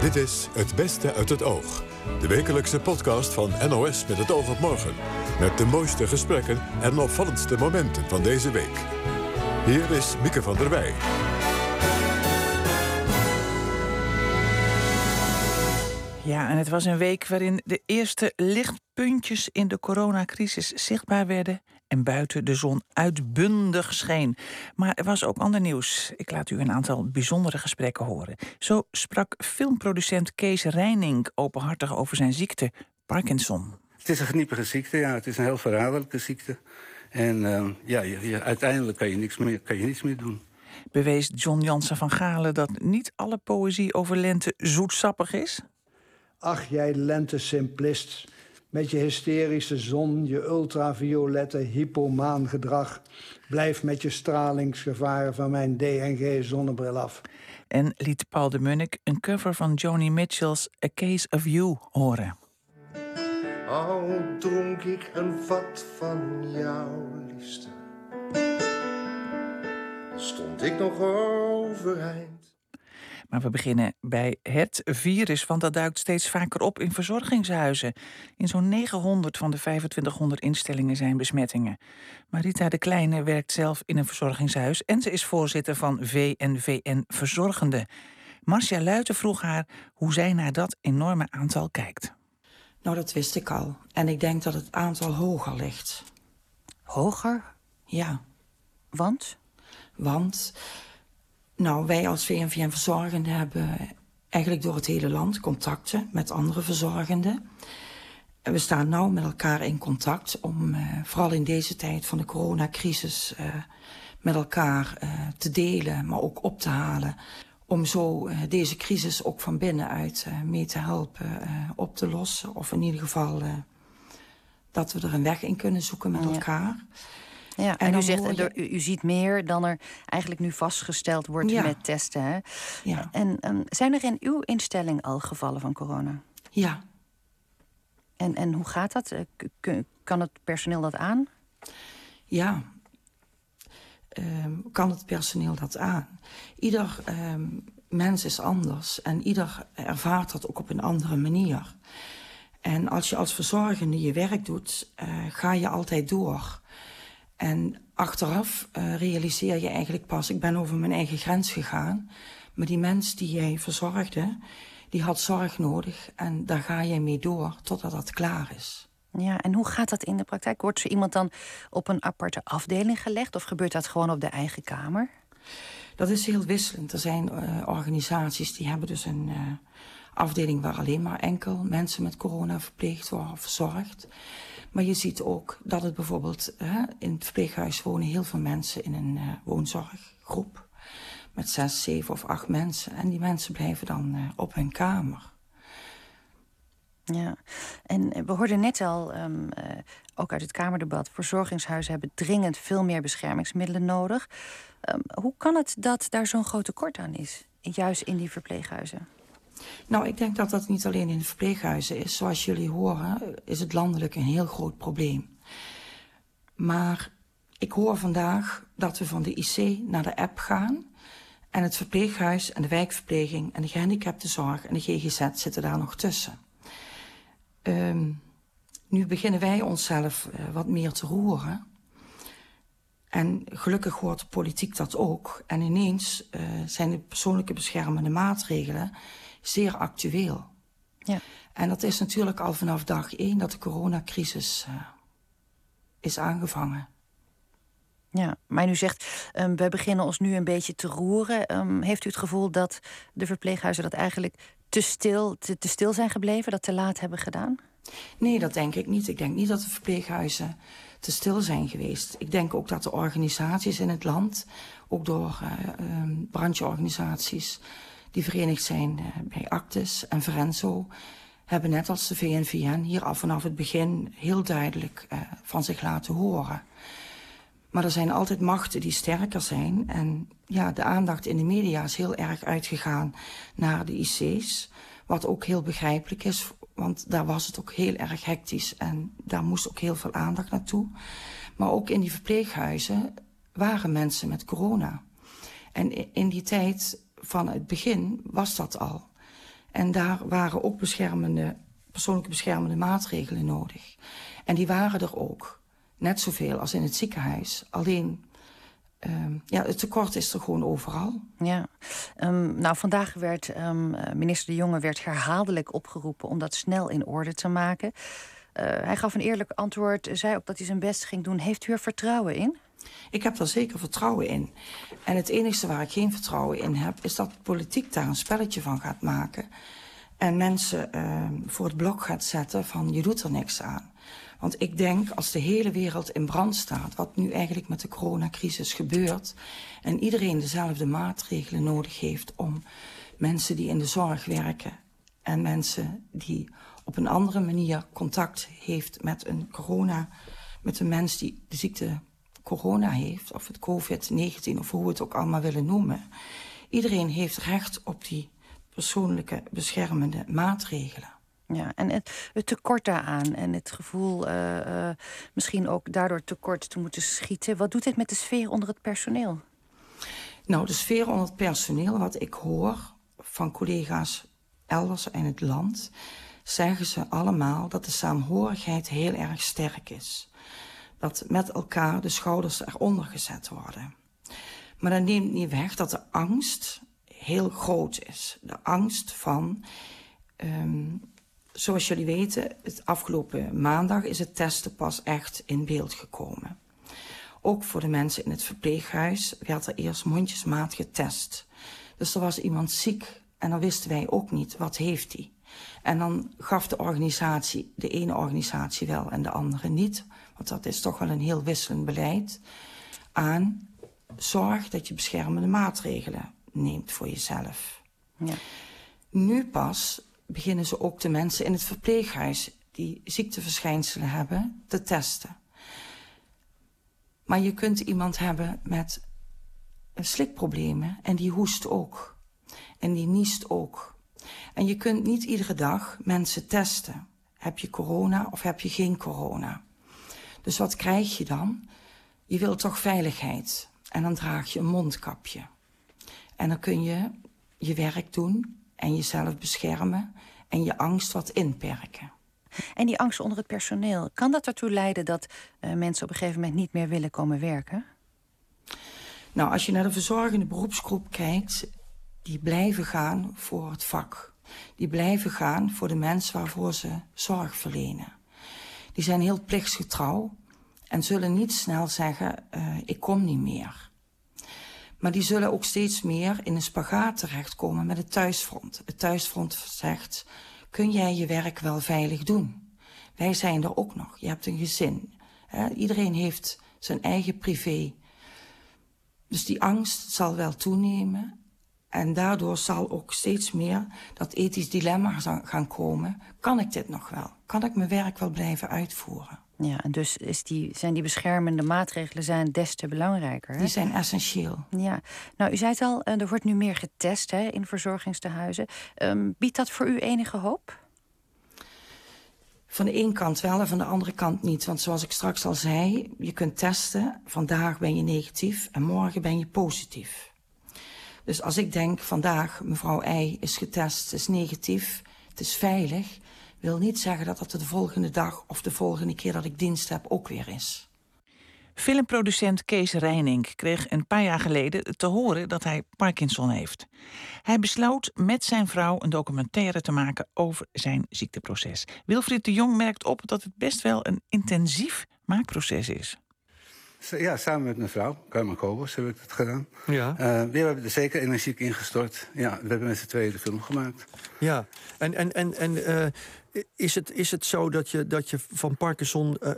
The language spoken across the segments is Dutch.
Dit is Het Beste uit het Oog. De wekelijkse podcast van NOS met het oog op morgen. Met de mooiste gesprekken en opvallendste momenten van deze week. Hier is Mieke van der Wij. Ja, en het was een week waarin de eerste lichtpuntjes in de coronacrisis zichtbaar werden en buiten de zon uitbundig scheen. Maar er was ook ander nieuws. Ik laat u een aantal bijzondere gesprekken horen. Zo sprak filmproducent Kees Reining openhartig over zijn ziekte, Parkinson. Het is een geniepige ziekte, ja. Het is een heel verraderlijke ziekte. En uh, ja, je, je, uiteindelijk kan je, niks meer, kan je niets meer doen. Bewees John Jansen van Galen dat niet alle poëzie over lente zoetsappig is? Ach, jij lente simplist. Met je hysterische zon, je ultraviolette hypomaan gedrag. Blijf met je stralingsgevaren van mijn DNG-zonnebril af. En liet Paul de Munnik een cover van Joni Mitchell's A Case of You horen. Al dronk ik een vat van jouw liefste, stond ik nog overeind. Maar we beginnen bij het virus, want dat duikt steeds vaker op in verzorgingshuizen. In zo'n 900 van de 2500 instellingen zijn besmettingen. Marita de Kleine werkt zelf in een verzorgingshuis en ze is voorzitter van VNVN Verzorgende. Marcia Luiten vroeg haar hoe zij naar dat enorme aantal kijkt. Nou, dat wist ik al. En ik denk dat het aantal hoger ligt. Hoger? Ja. Want? Want nou, wij als VNVN Verzorgenden hebben eigenlijk door het hele land contacten met andere verzorgenden. En we staan nou met elkaar in contact om uh, vooral in deze tijd van de coronacrisis uh, met elkaar uh, te delen, maar ook op te halen. Om zo deze crisis ook van binnenuit mee te helpen op te lossen. Of in ieder geval dat we er een weg in kunnen zoeken met elkaar. Ja, en, u zegt, je... u, u, ziet meer dan er eigenlijk nu vastgesteld wordt ja. met testen. Hè? Ja. En um, zijn er in uw instelling al gevallen van corona? Ja. En, en hoe gaat dat? K kan het personeel dat aan? Ja, um, kan het personeel dat aan? Ieder um, mens is anders en ieder ervaart dat ook op een andere manier. En als je als verzorgende je werk doet, uh, ga je altijd door. En achteraf uh, realiseer je eigenlijk pas, ik ben over mijn eigen grens gegaan. Maar die mens die jij verzorgde, die had zorg nodig. En daar ga jij mee door totdat dat klaar is. Ja, en hoe gaat dat in de praktijk? Wordt zo iemand dan op een aparte afdeling gelegd? Of gebeurt dat gewoon op de eigen kamer? Dat is heel wisselend. Er zijn uh, organisaties die hebben dus een uh, afdeling waar alleen maar enkel mensen met corona verpleegd worden of verzorgd. Maar je ziet ook dat het bijvoorbeeld hè, in het verpleeghuis wonen heel veel mensen in een uh, woonzorggroep. Met zes, zeven of acht mensen. En die mensen blijven dan uh, op hun kamer. Ja, en we hoorden net al, uh, ook uit het Kamerdebat, verzorgingshuizen hebben dringend veel meer beschermingsmiddelen nodig. Um, hoe kan het dat daar zo'n groot tekort aan is, juist in die verpleeghuizen? Nou, ik denk dat dat niet alleen in de verpleeghuizen is. Zoals jullie horen, is het landelijk een heel groot probleem. Maar ik hoor vandaag dat we van de IC naar de app gaan. En het verpleeghuis en de wijkverpleging en de gehandicaptenzorg en de GGZ zitten daar nog tussen. Um, nu beginnen wij onszelf uh, wat meer te roeren. En gelukkig hoort de politiek dat ook. En ineens uh, zijn de persoonlijke beschermende maatregelen zeer actueel. Ja. En dat is natuurlijk al vanaf dag één dat de coronacrisis uh, is aangevangen. Ja, maar u zegt, um, wij beginnen ons nu een beetje te roeren. Um, heeft u het gevoel dat de verpleeghuizen dat eigenlijk te stil, te, te stil zijn gebleven, dat te laat hebben gedaan? Nee, dat denk ik niet. Ik denk niet dat de verpleeghuizen te stil zijn geweest. Ik denk ook dat de organisaties in het land, ook door uh, um, brancheorganisaties, die verenigd zijn uh, bij Actis en Verenzo, hebben net als de VNVN hier al vanaf het begin heel duidelijk uh, van zich laten horen. Maar er zijn altijd machten die sterker zijn. En ja, de aandacht in de media is heel erg uitgegaan naar de IC's. Wat ook heel begrijpelijk is, want daar was het ook heel erg hectisch. En daar moest ook heel veel aandacht naartoe. Maar ook in die verpleeghuizen waren mensen met corona. En in die tijd van het begin was dat al. En daar waren ook beschermende, persoonlijke beschermende maatregelen nodig. En die waren er ook. Net zoveel als in het ziekenhuis. Alleen Um, ja, het tekort is er gewoon overal. Ja, um, nou vandaag werd um, minister De Jonge werd herhaaldelijk opgeroepen om dat snel in orde te maken. Uh, hij gaf een eerlijk antwoord, zei ook dat hij zijn best ging doen. Heeft u er vertrouwen in? Ik heb er zeker vertrouwen in. En het enige waar ik geen vertrouwen in heb, is dat politiek daar een spelletje van gaat maken. En mensen uh, voor het blok gaat zetten van je doet er niks aan. Want ik denk als de hele wereld in brand staat, wat nu eigenlijk met de coronacrisis gebeurt, en iedereen dezelfde maatregelen nodig heeft om mensen die in de zorg werken en mensen die op een andere manier contact heeft met een corona, met een mens die de ziekte corona heeft, of het COVID-19 of hoe we het ook allemaal willen noemen. Iedereen heeft recht op die persoonlijke beschermende maatregelen. Ja, en het, het tekort daaraan en het gevoel uh, uh, misschien ook daardoor tekort te moeten schieten. Wat doet dit met de sfeer onder het personeel? Nou, de sfeer onder het personeel, wat ik hoor van collega's elders in het land, zeggen ze allemaal dat de saamhorigheid heel erg sterk is. Dat met elkaar de schouders eronder gezet worden. Maar dat neemt niet weg dat de angst heel groot is. De angst van um, zoals jullie weten, het afgelopen maandag is het testen pas echt in beeld gekomen. Ook voor de mensen in het verpleeghuis werd er eerst mondjesmaat getest. Dus er was iemand ziek en dan wisten wij ook niet wat heeft hij. En dan gaf de organisatie, de ene organisatie wel en de andere niet, want dat is toch wel een heel wisselend beleid, aan zorg dat je beschermende maatregelen neemt voor jezelf. Ja. Nu pas beginnen ze ook de mensen in het verpleeghuis die ziekteverschijnselen hebben te testen. Maar je kunt iemand hebben met slikproblemen en die hoest ook. En die niest ook. En je kunt niet iedere dag mensen testen. Heb je corona of heb je geen corona? Dus wat krijg je dan? Je wilt toch veiligheid. En dan draag je een mondkapje. En dan kun je je werk doen en jezelf beschermen en je angst wat inperken. En die angst onder het personeel, kan dat ertoe leiden dat uh, mensen op een gegeven moment niet meer willen komen werken? Nou, als je naar de verzorgende beroepsgroep kijkt, die blijven gaan voor het vak. Die blijven gaan voor de mensen waarvoor ze zorg verlenen. Die zijn heel plichtsgetrouw en zullen niet snel zeggen, uh, ik kom niet meer. Maar die zullen ook steeds meer in een spagaat terechtkomen met het thuisfront. Het thuisfront zegt, kun jij je werk wel veilig doen? Wij zijn er ook nog. Je hebt een gezin. Hè? Iedereen heeft zijn eigen privé. Dus die angst zal wel toenemen. En daardoor zal ook steeds meer dat ethisch dilemma gaan komen. Kan ik dit nog wel? Kan ik mijn werk wel blijven uitvoeren? Ja, en dus is die, zijn die beschermende maatregelen zijn des te belangrijker. Hè? Die zijn essentieel. Ja, nou, u zei het al, eh, er wordt nu meer getest hè, in verzorgingstehuizen. Um, biedt dat voor u enige hoop? Van de ene kant wel en van de andere kant niet. Want zoals ik straks al zei, je kunt testen. Vandaag ben je negatief en morgen ben je positief. Dus als ik denk, vandaag mevrouw I is getest, is negatief, het is veilig wil niet zeggen dat dat de volgende dag of de volgende keer dat ik dienst heb ook weer is. Filmproducent Kees Reining kreeg een paar jaar geleden te horen dat hij Parkinson heeft. Hij besloot met zijn vrouw een documentaire te maken over zijn ziekteproces. Wilfried de Jong merkt op dat het best wel een intensief maakproces is. Ja, samen met mijn vrouw, Carmen Kobus, heb ik dat gedaan. Ja. Uh, we hebben er zeker energiek ingestort. Ja, we hebben met z'n tweeën de film gemaakt. Ja, en, en, en, en uh, is, het, is het zo dat je, dat je van Parkinson uh,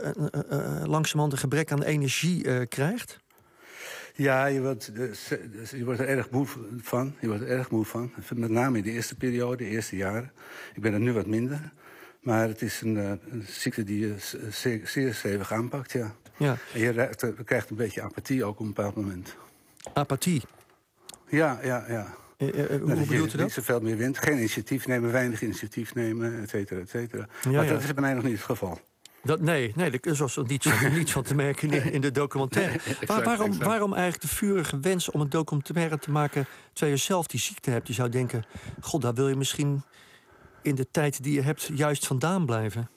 langzamerhand een gebrek aan energie krijgt? Ja, je wordt, dus, je wordt er erg moe van. Je wordt er erg moe van. Met name in de eerste periode, de eerste jaren. Ik ben er nu wat minder. Maar het is een, een ziekte die je zeer, zeer stevig aanpakt, ja. Ja. En je krijgt een beetje apathie ook op een bepaald moment. Apathie? Ja, ja, ja. Uh, uh, hoe nou, bedoelt u dat? Niet zoveel meer wind, geen initiatief nemen, weinig initiatief nemen, et cetera, et cetera. Ja, maar ja. dat is bij mij nog niet het geval. Dat, nee, nee, er was niets van, niets van te merken in, in de documentaire. Nee, exact, Waar, waarom, exact. waarom eigenlijk de vurige wens om een documentaire te maken... terwijl je zelf die ziekte hebt? Je zou denken, god, daar wil je misschien in de tijd die je hebt juist vandaan blijven?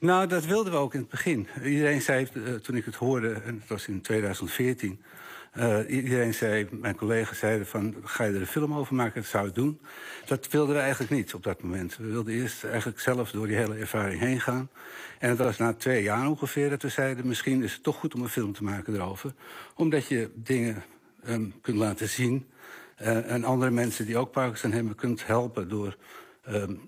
Nou, dat wilden we ook in het begin. Iedereen zei, uh, toen ik het hoorde, en het was in 2014... Uh, iedereen zei, mijn collega's zeiden van, ga je er een film over maken? Dat zou ik doen. Dat wilden we eigenlijk niet op dat moment. We wilden eerst eigenlijk zelf door die hele ervaring heen gaan. En het was na twee jaar ongeveer dat we zeiden... misschien is het toch goed om een film te maken erover. Omdat je dingen um, kunt laten zien... Uh, en andere mensen die ook Parkinson hebben kunt helpen... door um,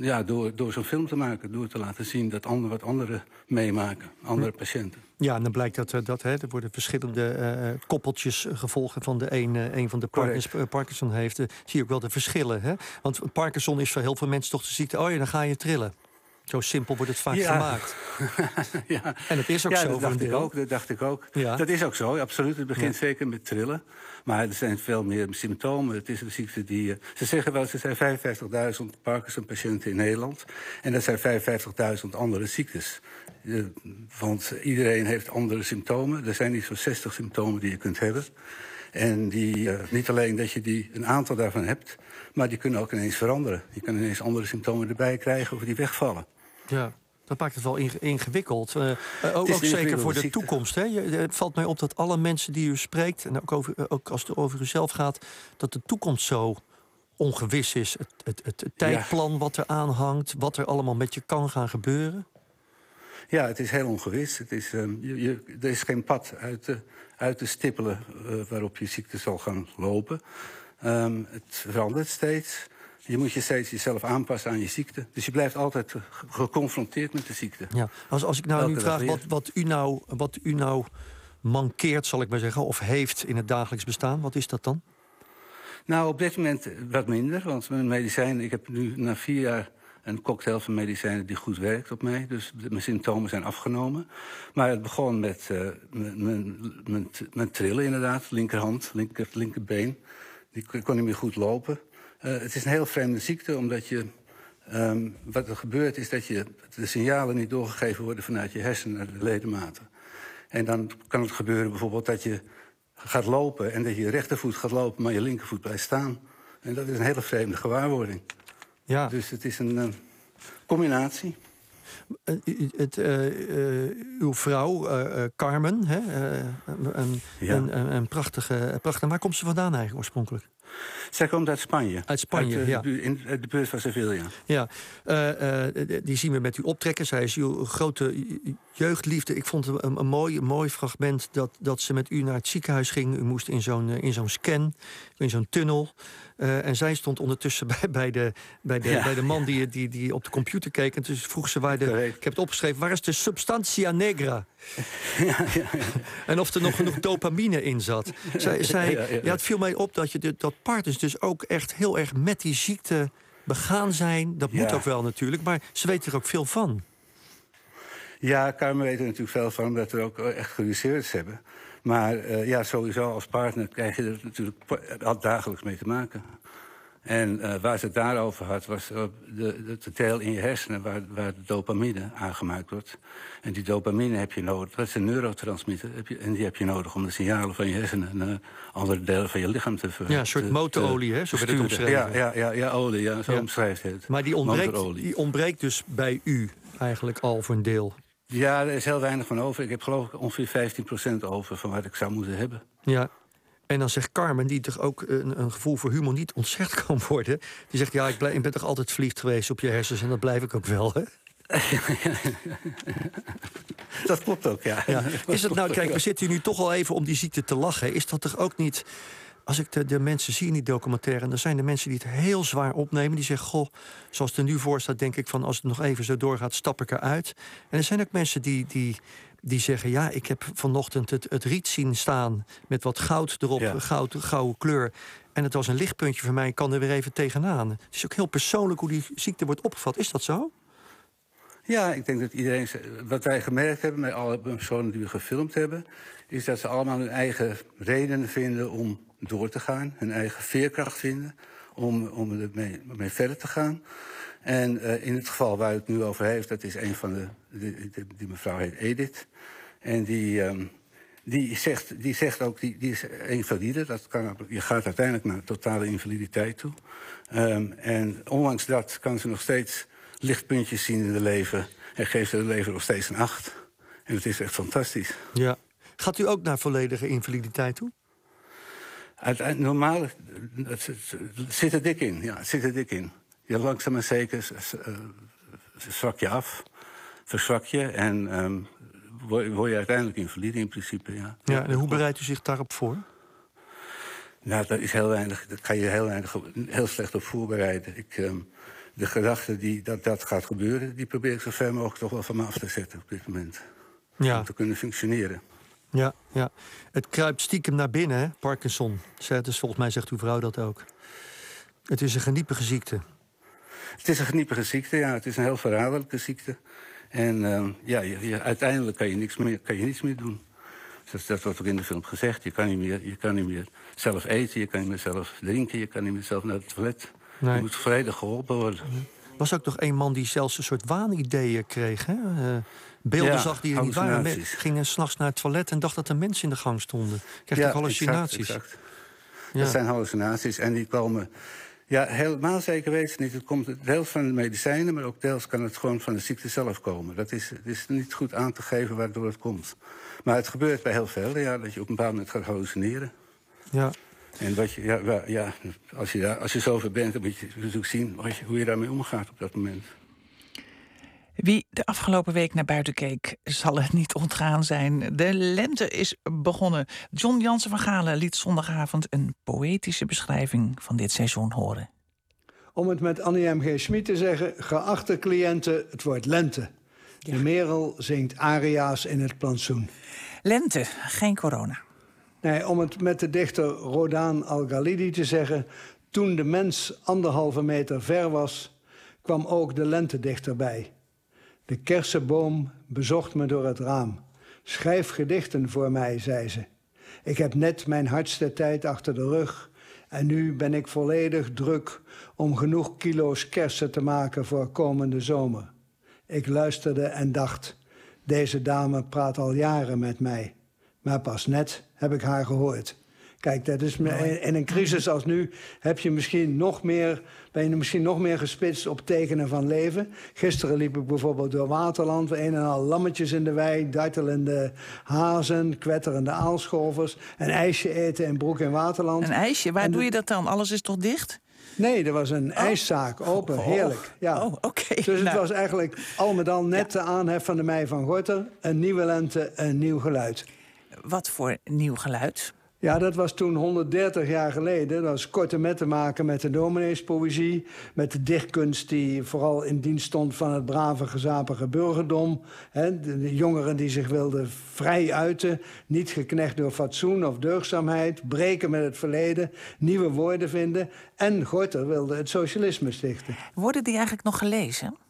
ja, door, door zo'n film te maken, door te laten zien dat anderen wat anderen meemaken, andere hm. patiënten. Ja, en dan blijkt dat, dat hè, er worden verschillende uh, koppeltjes gevolgen van de een, uh, een van de Parkinson, Parkinson heeft. Zie je ook wel de verschillen. Hè? Want Parkinson is voor heel veel mensen toch de ziekte, oh ja, dan ga je trillen. Zo simpel wordt het vaak ja. gemaakt. ja. En het is ook ja, zo. Dat dacht, ik ook, dat dacht ik ook. Ja. Dat is ook zo, absoluut. Het begint zeker met trillen. Maar er zijn veel meer symptomen. Het is een ziekte die... Uh, ze zeggen wel, er zijn 55.000 Parkinson-patiënten in Nederland. En dat zijn 55.000 andere ziektes. Uh, want iedereen heeft andere symptomen. Er zijn niet zo'n 60 symptomen die je kunt hebben. En die, uh, niet alleen dat je die, een aantal daarvan hebt... maar die kunnen ook ineens veranderen. Je kan ineens andere symptomen erbij krijgen of die wegvallen. Ja. Dat maakt het wel ingewikkeld. Uh, ook, ook zeker voor de toekomst. Hè? Het valt mij op dat alle mensen die u spreekt, en ook, over, ook als het over uzelf gaat, dat de toekomst zo ongewis is. Het, het, het, het tijdplan ja. wat er aanhangt, wat er allemaal met je kan gaan gebeuren. Ja, het is heel ongewis. Het is, um, je, je, er is geen pad uit te, uit te stippelen uh, waarop je ziekte zal gaan lopen. Um, het verandert steeds. Je moet je steeds jezelf aanpassen aan je ziekte. Dus je blijft altijd geconfronteerd met de ziekte. Ja. Als, als ik nou Elke nu vraag wat, wat, u nou, wat u nou mankeert, zal ik maar zeggen, of heeft in het dagelijks bestaan, wat is dat dan? Nou, op dit moment wat minder. Want mijn medicijnen, ik heb nu na vier jaar een cocktail van medicijnen die goed werkt op mij. Dus mijn symptomen zijn afgenomen. Maar het begon met uh, mijn trillen inderdaad. Linkerhand, linker, linkerbeen. Die kon niet meer goed lopen. Uh, het is een heel vreemde ziekte, omdat je... Um, wat er gebeurt is dat je de signalen niet doorgegeven worden vanuit je hersenen naar de ledematen. En dan kan het gebeuren bijvoorbeeld dat je gaat lopen en dat je rechtervoet gaat lopen, maar je linkervoet blijft staan. En dat is een hele vreemde gewaarwording. Ja. Dus het is een uh, combinatie. Uh, het, uw vrouw, Carmen, hè, ja. een, een, een, prachtige, prachtige. Waar komt ze vandaan eigenlijk oorspronkelijk? Zij komt uit Spanje. Uit Spanje, uit, uh, ja. In de buurt van Sevilla. Ja, uh, uh, die zien we met u optrekken. Zij is uw grote jeugdliefde. Ik vond het een, een, mooi, een mooi fragment dat, dat ze met u naar het ziekenhuis ging. U moest in zo'n in zo'n scan, in zo'n tunnel. Uh, en zij stond ondertussen bij, bij, de, bij, de, ja. bij de man die, die, die op de computer keek. En toen vroeg ze waar de. Ik heb het opgeschreven. Waar is de substantia negra? Ja, en of er nog genoeg dopamine in zat. Zij, zij, ja, het viel mij op dat, je de, dat partners dus ook echt heel erg met die ziekte begaan zijn. Dat moet ook wel natuurlijk. Maar ze weten er ook veel van. Ja, Carmen weet er natuurlijk veel van, omdat we ook echt geresearched hebben. Maar uh, ja, sowieso als partner krijg je er natuurlijk dagelijks mee te maken. En uh, waar ze het daarover had, was de, de, de deel in je hersenen waar, waar de dopamine aangemaakt wordt. En die dopamine heb je nodig. Dat is een neurotransmitter. Heb je, en die heb je nodig om de signalen van je hersenen naar andere delen van je lichaam te versturen. Ja, een soort motorolie, hè? Zo werd het omschreven. Ja, ja, ja, ja olie, ja, zo ja. omschrijft het. Maar die ontbreekt, die ontbreekt dus bij u eigenlijk al voor een deel. Ja, er is heel weinig van over. Ik heb geloof ik ongeveer 15% over van wat ik zou moeten hebben. Ja, en dan zegt Carmen, die toch ook een, een, gevoel voor humor niet ontzegd kan worden. Die zegt, ja, ik, blijf, ik ben toch altijd verliefd geweest op je hersens en dat blijf ik ook wel, hè? dat klopt ook, ja. ja. Is het nou, kijk, we zitten hier nu toch al even om die ziekte te lachen. Is dat toch ook niet als ik de, de, mensen zie in die documentaire... en er zijn de mensen die het heel zwaar opnemen... die zeggen, goh, zoals het er nu voor staat... denk ik van, als het nog even zo doorgaat, stap ik eruit. En er zijn ook mensen die, die, die zeggen... ja, ik heb vanochtend het, het riet zien staan... met wat goud erop, ja. goud, gouden kleur... En het was een lichtpuntje voor mij, ik kan er weer even tegenaan. Het is ook heel persoonlijk hoe die ziekte wordt opgevat. Is dat zo? Ja, ik denk dat iedereen... Wat wij gemerkt hebben met alle personen die we gefilmd hebben... is dat ze allemaal hun eigen redenen vinden om door te gaan. Hun eigen veerkracht vinden om, om ermee mee verder te gaan. En uh, in het geval waar het nu over heeft, dat is een van de... Die, mevrouw heet Edith. En die, um, die zegt, die zegt ook, die, die is invalide. Dat kan, je gaat uiteindelijk naar totale invaliditeit toe. Um, en ondanks dat kan ze nog steeds lichtpuntjes zien in de leven... en geeft ze de leven nog steeds een acht. En het is echt fantastisch. Ja. Gaat u ook naar volledige invaliditeit toe? Uiteindelijk, normaal, het, zit er dik in. Ja, het zit er dik in. Je langzaam en zeker uh, zwak je af, verzwak je... en um, word, je uiteindelijk invalide in principe, ja. Ja, en hoe bereidt u zich daarop voor? Nou, dat is heel weinig. Dat kan je heel, weinig, heel slecht op voorbereiden. Ik, um, de gedachte die, dat dat gaat gebeuren, die probeer ik zo ver mogelijk toch wel van me af te zetten op dit moment. Ja. Om te kunnen functioneren. Ja, ja. Het kruipt stiekem naar binnen, hè? Parkinson. Dus volgens mij zegt uw vrouw dat ook. Het is een geniepige ziekte. Het is een geniepige ziekte, ja. Het is een heel verraderlijke ziekte. En uh, ja, je, uiteindelijk kan je, niks meer, kan je niets meer doen. Dat, dat, wordt ook in de film gezegd. Je kan, niet meer, je kan niet meer zelf eten, je kan niet meer zelf drinken... je kan niet meer zelf naar het toilet. Nee. Je moet volledig geholpen worden. Er was ook nog een man die zelfs een soort waanideeën kreeg. Hè? Uh, beelden zag die er niet waren. Ging s'nachts naar het toilet en dacht dat er mensen in de gang stonden. Kreeg ja, hallucinaties. Exact, exact. Ja. Dat zijn hallucinaties en die komen ja, helemaal zeker weten niet. Het komt deels van de medicijnen, maar ook deels kan het gewoon van de ziekte zelf komen. Dat is, het is niet goed aan te geven waardoor het komt. Maar het gebeurt bij heel veel, ja, dat je op een bepaald moment gaat hallucineren. Ja. En wat je, ja, ja, als, je, als je zover bent, dan moet je ook zien je, hoe je daarmee omgaat op dat moment. Wie de afgelopen week naar buiten keek, zal het niet ontgaan zijn. De lente is begonnen. John Jansen van Galen liet zondagavond een poëtische beschrijving van dit seizoen horen. Om het met Annie M.G. Schmid te zeggen, geachte cliënten, het wordt lente. De merel zingt aria's in het plantsoen. Lente, geen corona. Nee, om het met de dichter Rodan Al-Ghalidi te zeggen... toen de mens anderhalve meter ver was, kwam ook de lente dichterbij. De kersenboom bezocht me door het raam. Schrijf gedichten voor mij, zei ze. Ik heb net mijn hardste tijd achter de rug en nu ben ik volledig druk om genoeg kilo's kersen te maken voor komende zomer. Ik luisterde en dacht: deze dame praat al jaren met mij, maar pas net heb ik haar gehoord. Kijk, dat is in een crisis als nu heb je misschien nog meer, ben je misschien nog meer gespitst op tekenen van leven. Gisteren liep ik bijvoorbeeld door Waterland, een en al lammetjes in de wei, dartelende hazen, kwetterende aalscholvers, een ijsje eten in Broek en Waterland. Een ijsje? Waar doe je dat dan? Alles is toch dicht? Nee, er was een oh. ijszaak open. Oh. Heerlijk. Ja. Oh, oké. Dus het nou. was eigenlijk al met al net de aanhef van de mei van Gorter. Een nieuwe lente, een nieuw geluid. Wat voor nieuw geluid? Ja, dat was toen 130 jaar geleden. Dat was korte met te maken met de domineespoëzie. Met de dichtkunst die vooral in dienst stond van het brave, gezapige burgerdom. de, de, jongeren die zich wilden vrij uiten. Niet geknecht door fatsoen of deugdzaamheid. Breken met het verleden. Nieuwe woorden vinden. En Gorter wilde het socialisme stichten. Worden die eigenlijk nog gelezen?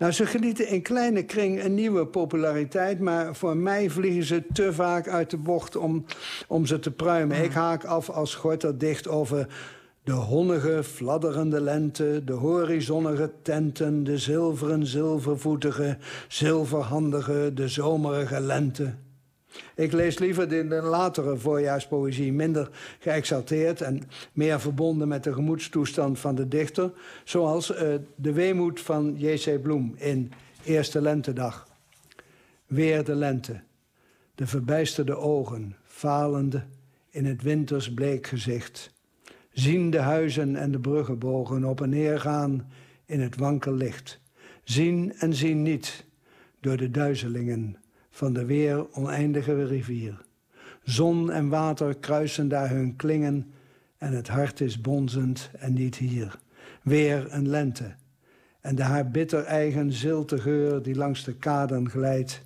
Nou, ze genieten in kleine kring een nieuwe populariteit... maar voor mij vliegen ze te vaak uit de bocht om, om ze te pruimen. Mm. Ik haak af als Gorter dicht over de honnige, fladderende lente... de horizonnige tenten, de zilveren, zilvervoetige... zilverhandige, de zomerige lente... Ik lees liever de, latere voorjaarspoëzie, minder geëxalteerd en meer verbonden met de gemoedstoestand van de dichter, zoals uh, De Weemoed van J.C. Bloem in Eerste Lentedag. Weer de lente, de verbijsterde ogen, falende in het winters bleek gezicht. Zien de huizen en de bruggenbogen op en neer gaan in het wankel licht. Zien en zien niet door de duizelingen van de weer oneindige rivier. Zon en water kruisen daar hun klingen en het hart is bonzend en niet hier. Weer een lente en de haar bitter eigen zilte geur die langs de kaden glijdt.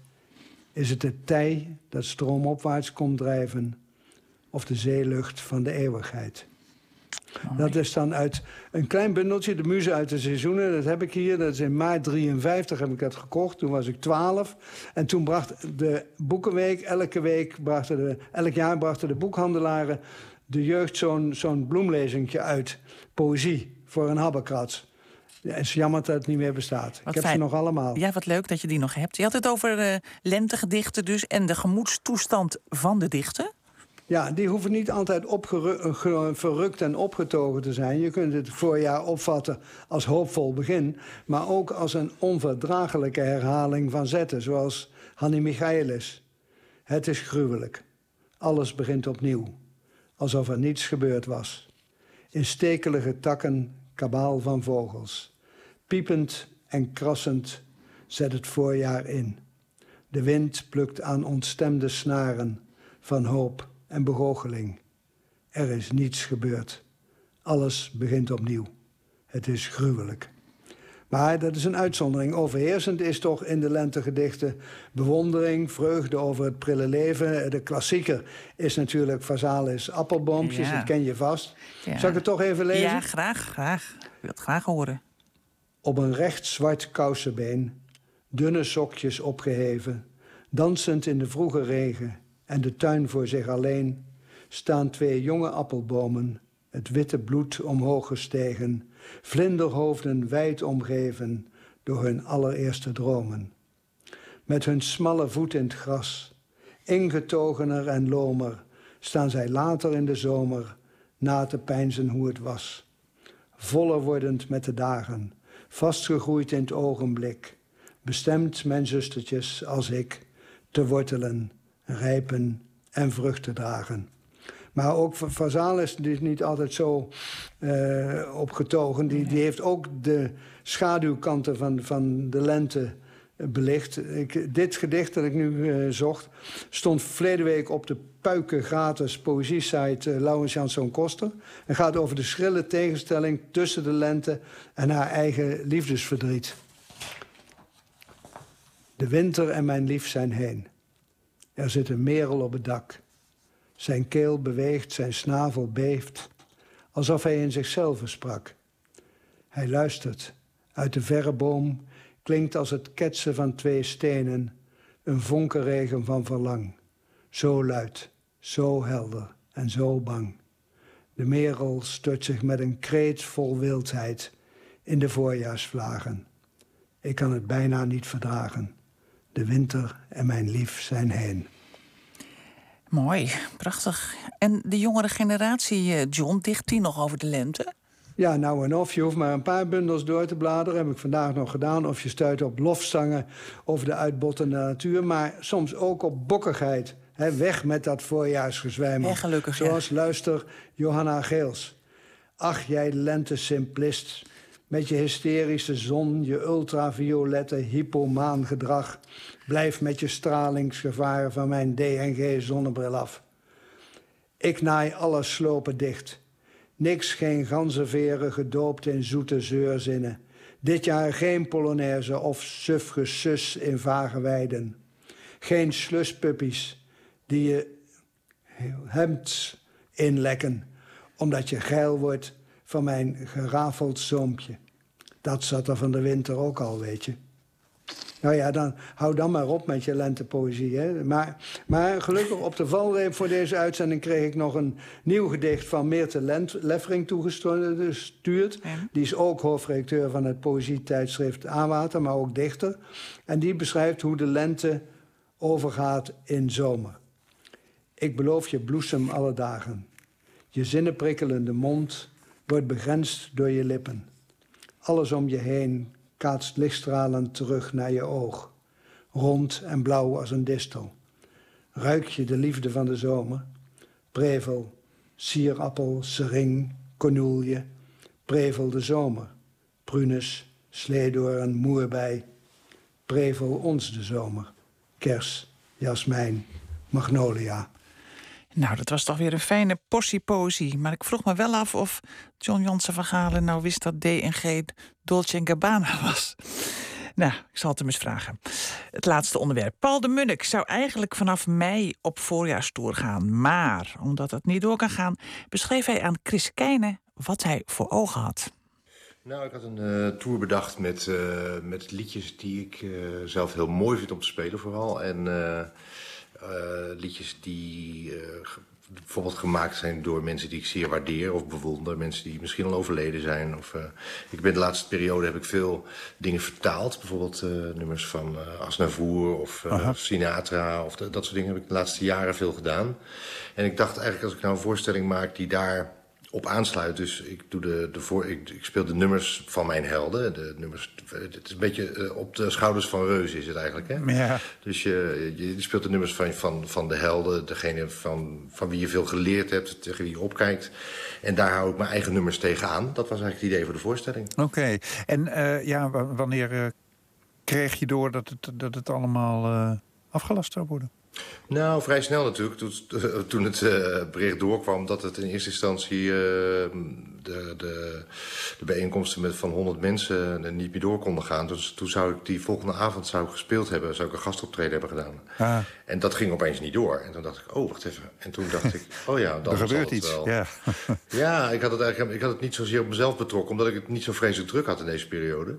Is het het tij dat stroomopwaarts komt drijven of de zeelucht van de eeuwigheid? Dat is dan uit een klein bundeltje, de muze uit de seizoenen. Dat heb ik hier. Dat is in maart 53 heb ik dat gekocht. Toen was ik 12. En toen bracht de Boekenweek, elke week brachten de, elk jaar brachten de boekhandelaren de jeugd zo'n zo'n bloemlezingje uit. Poëzie voor een habbekrats. het is jammer dat het niet meer bestaat. Wat ik heb fijn. ze nog allemaal. Ja, wat leuk dat je die nog hebt. Je had het over eh, lentegedichten dus en de gemoedstoestand van de dichter. Ja, die hoeven niet altijd ge- verrukt en opgetogen te zijn. Je kunt het voorjaar opvatten als hoopvol begin... maar ook als een onverdraaglijke herhaling van zetten... zoals Hanni Michaelis. Het is gruwelijk. Alles begint opnieuw. Alsof er niets gebeurd was. In stekelige takken kabaal van vogels. Piepend en krassend zet het voorjaar in. De wind plukt aan ontstemde snaren van hoop en begoocheling. Er is niets gebeurd. Alles begint opnieuw. Het is gruwelijk. Maar dat is een uitzondering. Overheersend is toch in de lentegedichten bewondering, vreugde over het prille leven. De klassieker is natuurlijk Vazalis Appelboompjes, Ja. dat ken je vast. Ja. Zal ik het toch even lezen? Ja, graag, graag. Ik wil het graag horen. Op een recht zwart kousenbeen, dunne sokjes opgeheven, dansend in de vroege regen en de tuin voor zich alleen, staan twee jonge appelbomen, het witte bloed omhoog gestegen, vlinderhoofden wijd omgeven door hun allereerste dromen. Met hun smalle voet in het gras, ingetogener en lomer, staan zij later in de zomer na te peinzen hoe het was voller wordend met de dagen, vastgegroeid in het ogenblik, bestemd mijn zustertjes als ik te wortelen, rijpen en vruchten dragen. Maar ook Vazalis is niet altijd zo eh, opgetogen. Die, die heeft ook de schaduwkanten van, van de lente eh, belicht. Ik, dit gedicht dat ik nu eh, zocht, stond verleden week op de Puiken gratis poëziesite uh, Laurens Janszoon Koster. En gaat over de schrille tegenstelling tussen de lente en haar eigen liefdesverdriet. De winter en mijn lief zijn heen. Er zit een merel op het dak. Zijn keel beweegt, zijn snavel beeft, alsof hij in zichzelf sprak. Hij luistert. Uit de verre boom klinkt als het ketsen van twee stenen een vonkenregen van verlang. Zo luid, zo helder en zo bang. De merel stort zich met een kreet vol wildheid in de voorjaarsvlagen. Ik kan het bijna niet verdragen. De winter en mijn lief zijn heen. Mooi, prachtig. En de jongere generatie, eh, John, dicht die nog over de lente? Ja, nou en of. Je hoeft maar een paar bundels door te bladeren. Heb ik vandaag nog gedaan. Of je stuit op lofzangen over de uitbottende natuur. Maar soms ook op bokkigheid. Hè, weg met dat voorjaarsgezwijmel. Ja, gelukkig, ja. Zoals luister Johanna Geels. Ach, jij lente simplist. Met je hysterische zon, je ultraviolette hypomaan gedrag. Blijf met je stralingsgevaren van mijn DNG-zonnebril af. Ik naai alle slopen dicht. Niks, geen ganzenveren gedoopt in zoete zeurzinnen. Dit jaar geen polonaise of suf gesus in vage weiden. Geen sluspuppies die je hemd inlekken... omdat je geil wordt van mijn gerafeld zoompje. Dat zat er van de winter ook al, weet je. Nou ja, dan, hou dan maar op met je lentepoëzie. Hè? Maar, maar gelukkig op de valreep voor deze uitzending... kreeg ik nog een nieuw gedicht van Meerte Lent, Leffering toegestuurd. Die is ook hoofdredacteur van het poëzietijdschrift Aanwater, maar ook dichter. En die beschrijft hoe de lente overgaat in zomer. Ik beloof je bloesem alle dagen. Je zinnenprikkelende mond wordt begrensd door je lippen. Alles om je heen kaatst lichtstralend terug naar je oog. Rond en blauw als een distel. Ruik je de liefde van de zomer? Prevel, sierappel, sering, cornoelje. Prevel de zomer. Prunus, sleedoorn, moerbei. Prevel ons de zomer. Kers, jasmijn, magnolia. Nou, dat was toch weer een fijne portie poëzie. Maar ik vroeg me wel af of John Jansen van Galen nou wist dat DNG Dolce Gabbana was. Nou, ik zal het hem eens vragen. Het laatste onderwerp. Paul de Munnik zou eigenlijk vanaf mei op voorjaarstoer gaan. Maar omdat dat niet door kan gaan, beschreef hij aan Chris Keijnen wat hij voor ogen had. Nou, ik had een eh, tour bedacht met, eh, met liedjes die ik eh, zelf heel mooi vind om te spelen vooral. En liedjes die eh, bijvoorbeeld gemaakt zijn door mensen die ik zeer waardeer of bewonder. Mensen die misschien al overleden zijn. Of, uh, ik ben de laatste periode heb ik veel dingen vertaald. Bijvoorbeeld uh, nummers van uh, Asnavour of Sinatra. Of de, dat soort dingen heb ik de laatste jaren veel gedaan. En ik dacht eigenlijk als ik nou een voorstelling maak die daar op aansluit. Dus ik, doe de, de voor, ik, ik, speel de nummers van mijn helden. De nummers, het is een beetje uh, op de schouders van reuzen is het eigenlijk. Hè? Ja. Dus je, je, speelt de nummers van, van, van de helden. Degene van, van wie je veel geleerd hebt. Tegen wie je opkijkt. En daar hou ik mijn eigen nummers tegenaan. Dat was eigenlijk het idee voor de voorstelling. Oké. Okay. En uh, ja, wanneer uh, kreeg je door dat het, dat het allemaal afgelast zou worden? Nou, vrij snel natuurlijk. Toen, toen het uh, bericht doorkwam dat het in eerste instantie uh, de, de, de, bijeenkomsten met van 100 mensen niet meer door konden gaan. Dus toen zou ik die volgende avond zou ik gespeeld hebben, zou ik een gastoptreden hebben gedaan. Ah. En dat ging opeens niet door. En toen dacht ik, oh, wacht even. En toen dacht ik, oh ja, dan er gebeurt iets. Wel. Ja, ja ik, had het eigenlijk, ik had het niet zozeer op mezelf betrokken, omdat ik het niet zo vreselijk druk had in deze periode.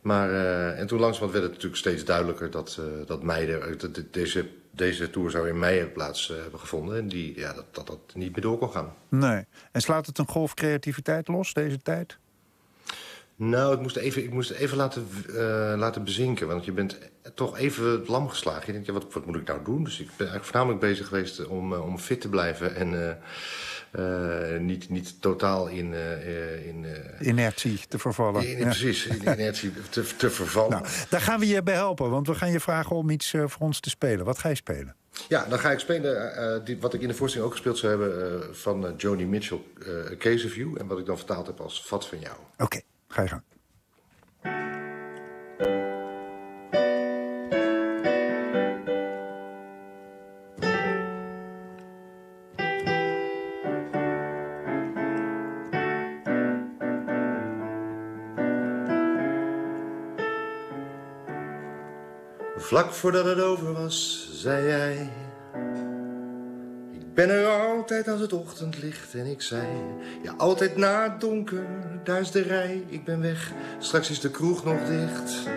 Maar, uh, en toen langzamerhand werd het natuurlijk steeds duidelijker dat, uh, dat meiden, dat deze deze tour zou in mei plaats uh, hebben gevonden. En die, ja, dat, dat dat niet meer door kon gaan. Nee. En slaat het een golf creativiteit los, deze tijd? Nou, ik moest even, ik moest even laten, uh, laten bezinken. Want je bent toch even lam geslagen. Je denkt, ja, wat, wat moet ik nou doen? Dus ik ben eigenlijk voornamelijk bezig geweest om, uh, om fit te blijven. En uh, niet, niet totaal in... in inertie te vervallen. In, in, ja. Precies, in inertie te, te vervallen. Nou, daar gaan we je bij helpen, want we gaan je vragen om iets voor ons te spelen. Wat ga je spelen? Ja, dan ga ik spelen die, wat ik in de voorstelling ook gespeeld zou hebben... van Joni Mitchell, Case of You. En wat ik dan vertaald heb als Vat van jou. Oké, okay, ga je gang. Vlak voordat het over was, zei jij... Ik ben er altijd als het ochtend ligt en ik zei... Ja, altijd na het donker, daar is de rij, ik ben weg. Straks is de kroeg nog dicht.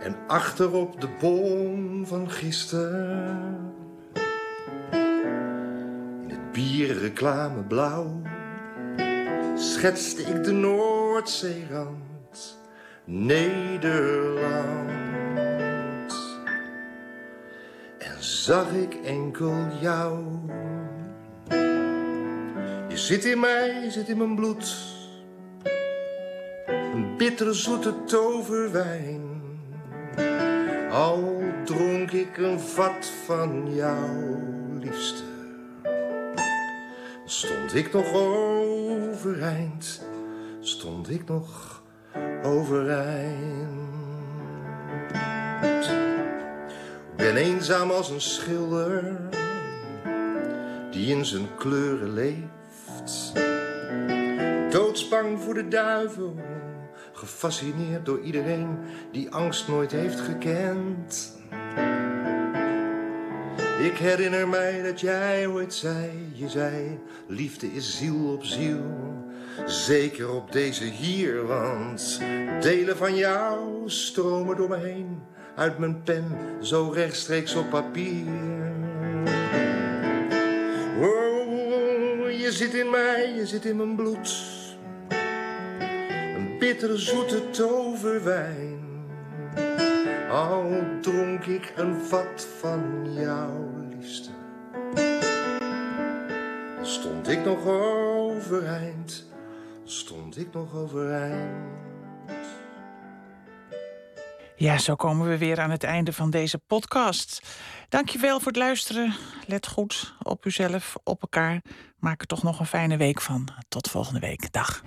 En achterop de boom van gisteren... In het bierreclame blauw... Schetste ik de Noordzeerand Nederland. En zag ik enkel jou. Je zit in mij, zit in mijn bloed. Een bittere zoete toverwijn. Al dronk ik een vat van jou, liefste. Stond ik nog overeind, stond ik nog overeind. Ben eenzaam als een schilder die in zijn kleuren leeft. Doodsbang voor de duivel, gefascineerd door iedereen die angst nooit heeft gekend. Ik herinner mij dat jij ooit zei, je zei, liefde is ziel op ziel. Zeker op deze hier, want delen van jou stromen door me heen. Uit mijn pen, zo rechtstreeks op papier. Oh, je zit in mij, je zit in mijn bloed. Een bittere zoete toverwijn. Al dronk ik een vat van jou, liefste. Stond ik nog overeind stond ik nog overeind. Ja, zo komen we weer aan het einde van deze podcast. Dankjewel voor het luisteren. Let goed op uzelf, op elkaar. Maak er toch nog een fijne week van. Tot volgende week. Dag.